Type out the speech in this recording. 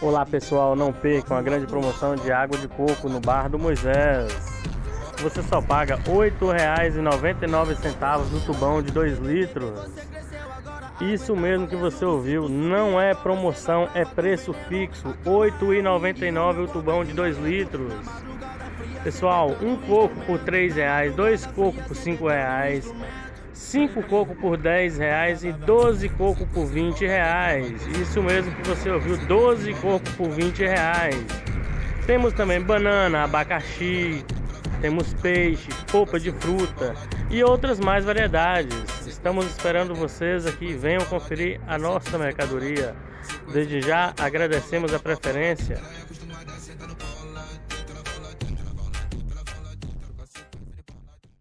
Olá pessoal, não percam a grande promoção de água de coco no Bar do Moisés. Você só paga R$ 8,99 no tubão de 2 litros. Isso mesmo que você ouviu, não é promoção, é preço fixo, R$ 8,99 o tubão de 2 litros. Pessoal, um coco por R$ reais, dois cocos por R$ reais, cinco cocos por 10 reais e 12 cocos por 20 reais. Isso mesmo que você ouviu, 12 cocos por 20 reais. Temos também banana, abacaxi, temos peixe, polpa de fruta e outras mais variedades. Estamos esperando vocês aqui, venham conferir a nossa mercadoria. Desde já agradecemos a preferência.